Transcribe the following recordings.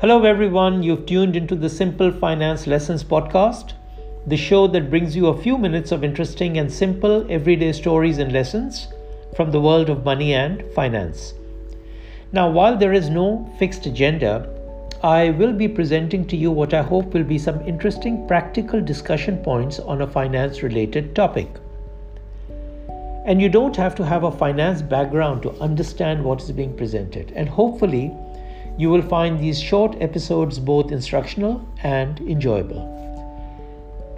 Hello, everyone. You've tuned into the Simple Finance Lessons podcast, the show that brings you a few minutes of interesting and simple everyday stories and lessons from the world of money and finance. Now, while there is no fixed agenda, I will be presenting to you what I hope will be some interesting practical discussion points on a finance related topic. And you don't have to have a finance background to understand what is being presented. And hopefully, you will find these short episodes both instructional and enjoyable.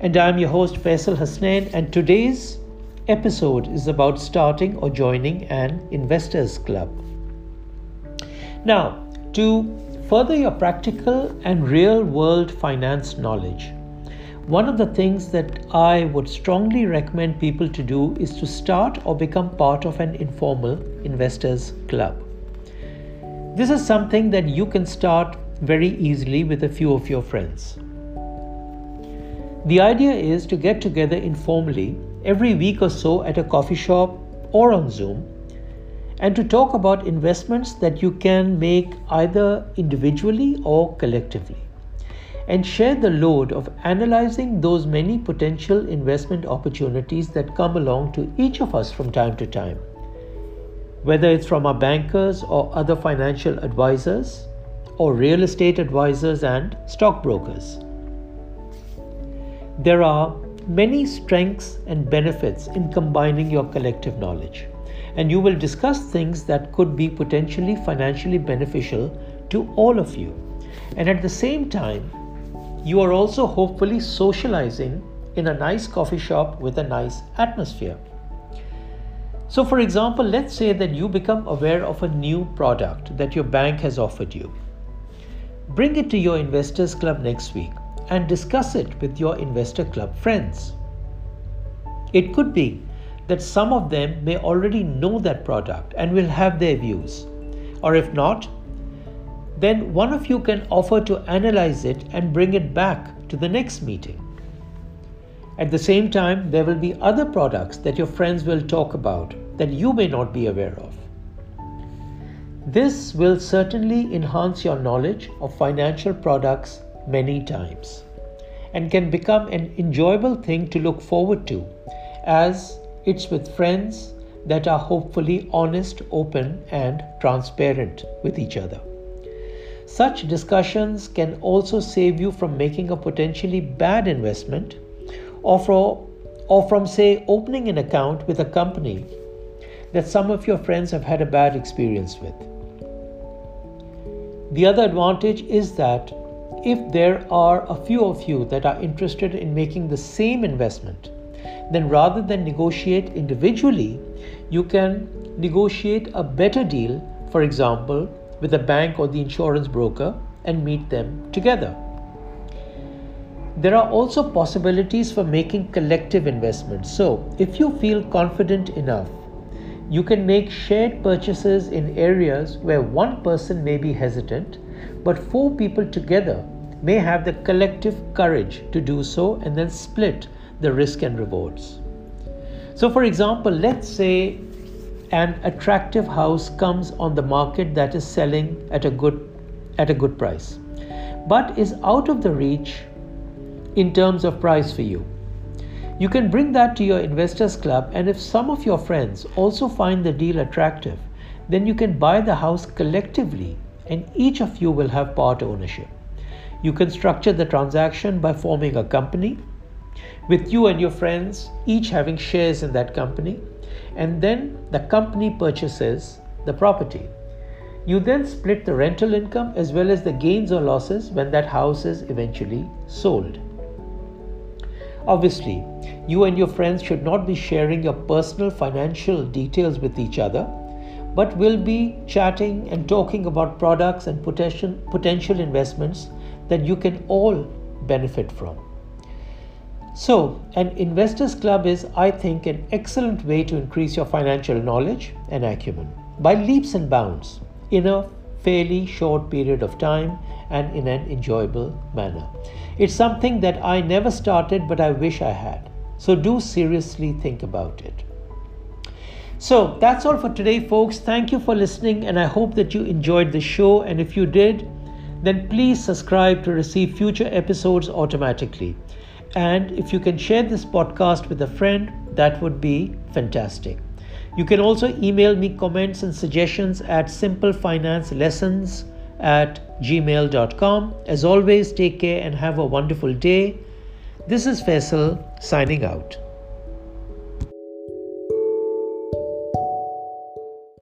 And I'm your host Faisal Hasnain, and today's episode is about starting or joining an investors club. Now, to further your practical and real world finance knowledge, one of the things that I would strongly recommend people to do is to start or become part of an informal investors club. This is something that you can start very easily with a few of your friends. The idea is to get together informally every week or so at a coffee shop or on Zoom and to talk about investments that you can make either individually or collectively and share the load of analyzing those many potential investment opportunities that come along to each of us from time to time, whether it's from our bankers or other financial advisors, or real estate advisors and stockbrokers. There are many strengths and benefits in combining your collective knowledge, and you will discuss things that could be potentially financially beneficial to all of you. And at the same time, you are also hopefully socializing in a nice coffee shop with a nice atmosphere. So, for example, let's say that you become aware of a new product that your bank has offered you. Bring it to your investors club next week and discuss it with your investor club friends. It could be that some of them may already know that product and will have their views. Or if not, then one of you can offer to analyze it and bring it back to the next meeting. At the same time, there will be other products that your friends will talk about that you may not be aware of. This will certainly enhance your knowledge of financial products many times and can become an enjoyable thing to look forward to as it's with friends that are hopefully honest, open, and transparent with each other. Such discussions can also save you from making a potentially bad investment or, for, or from, say, opening an account with a company that some of your friends have had a bad experience with. The other advantage is that if there are a few of you that are interested in making the same investment, then rather than negotiate individually, you can negotiate a better deal, for example, with the bank or the insurance broker and meet them together. There are also possibilities for making collective investments. So, if you feel confident enough, you can make shared purchases in areas where one person may be hesitant, but four people together may have the collective courage to do so and then split the risk and rewards. So, for example, let's say an attractive house comes on the market that is selling at a good at a good price but is out of the reach in terms of price for you you can bring that to your investors club and if some of your friends also find the deal attractive then you can buy the house collectively and each of you will have part ownership you can structure the transaction by forming a company with you and your friends each having shares in that company and then the company purchases the property. You then split the rental income as well as the gains or losses when that house is eventually sold. Obviously, you and your friends should not be sharing your personal financial details with each other, but will be chatting and talking about products and potential, potential investments that you can all benefit from. So, an investors club is, I think, an excellent way to increase your financial knowledge and acumen by leaps and bounds in a fairly short period of time and in an enjoyable manner. It's something that I never started, but I wish I had. So, do seriously think about it. So, that's all for today, folks. Thank you for listening, and I hope that you enjoyed the show. And if you did, then please subscribe to receive future episodes automatically. And if you can share this podcast with a friend, that would be fantastic. You can also email me comments and suggestions at simplefinancelessons at gmail.com. As always, take care and have a wonderful day. This is Faisal signing out.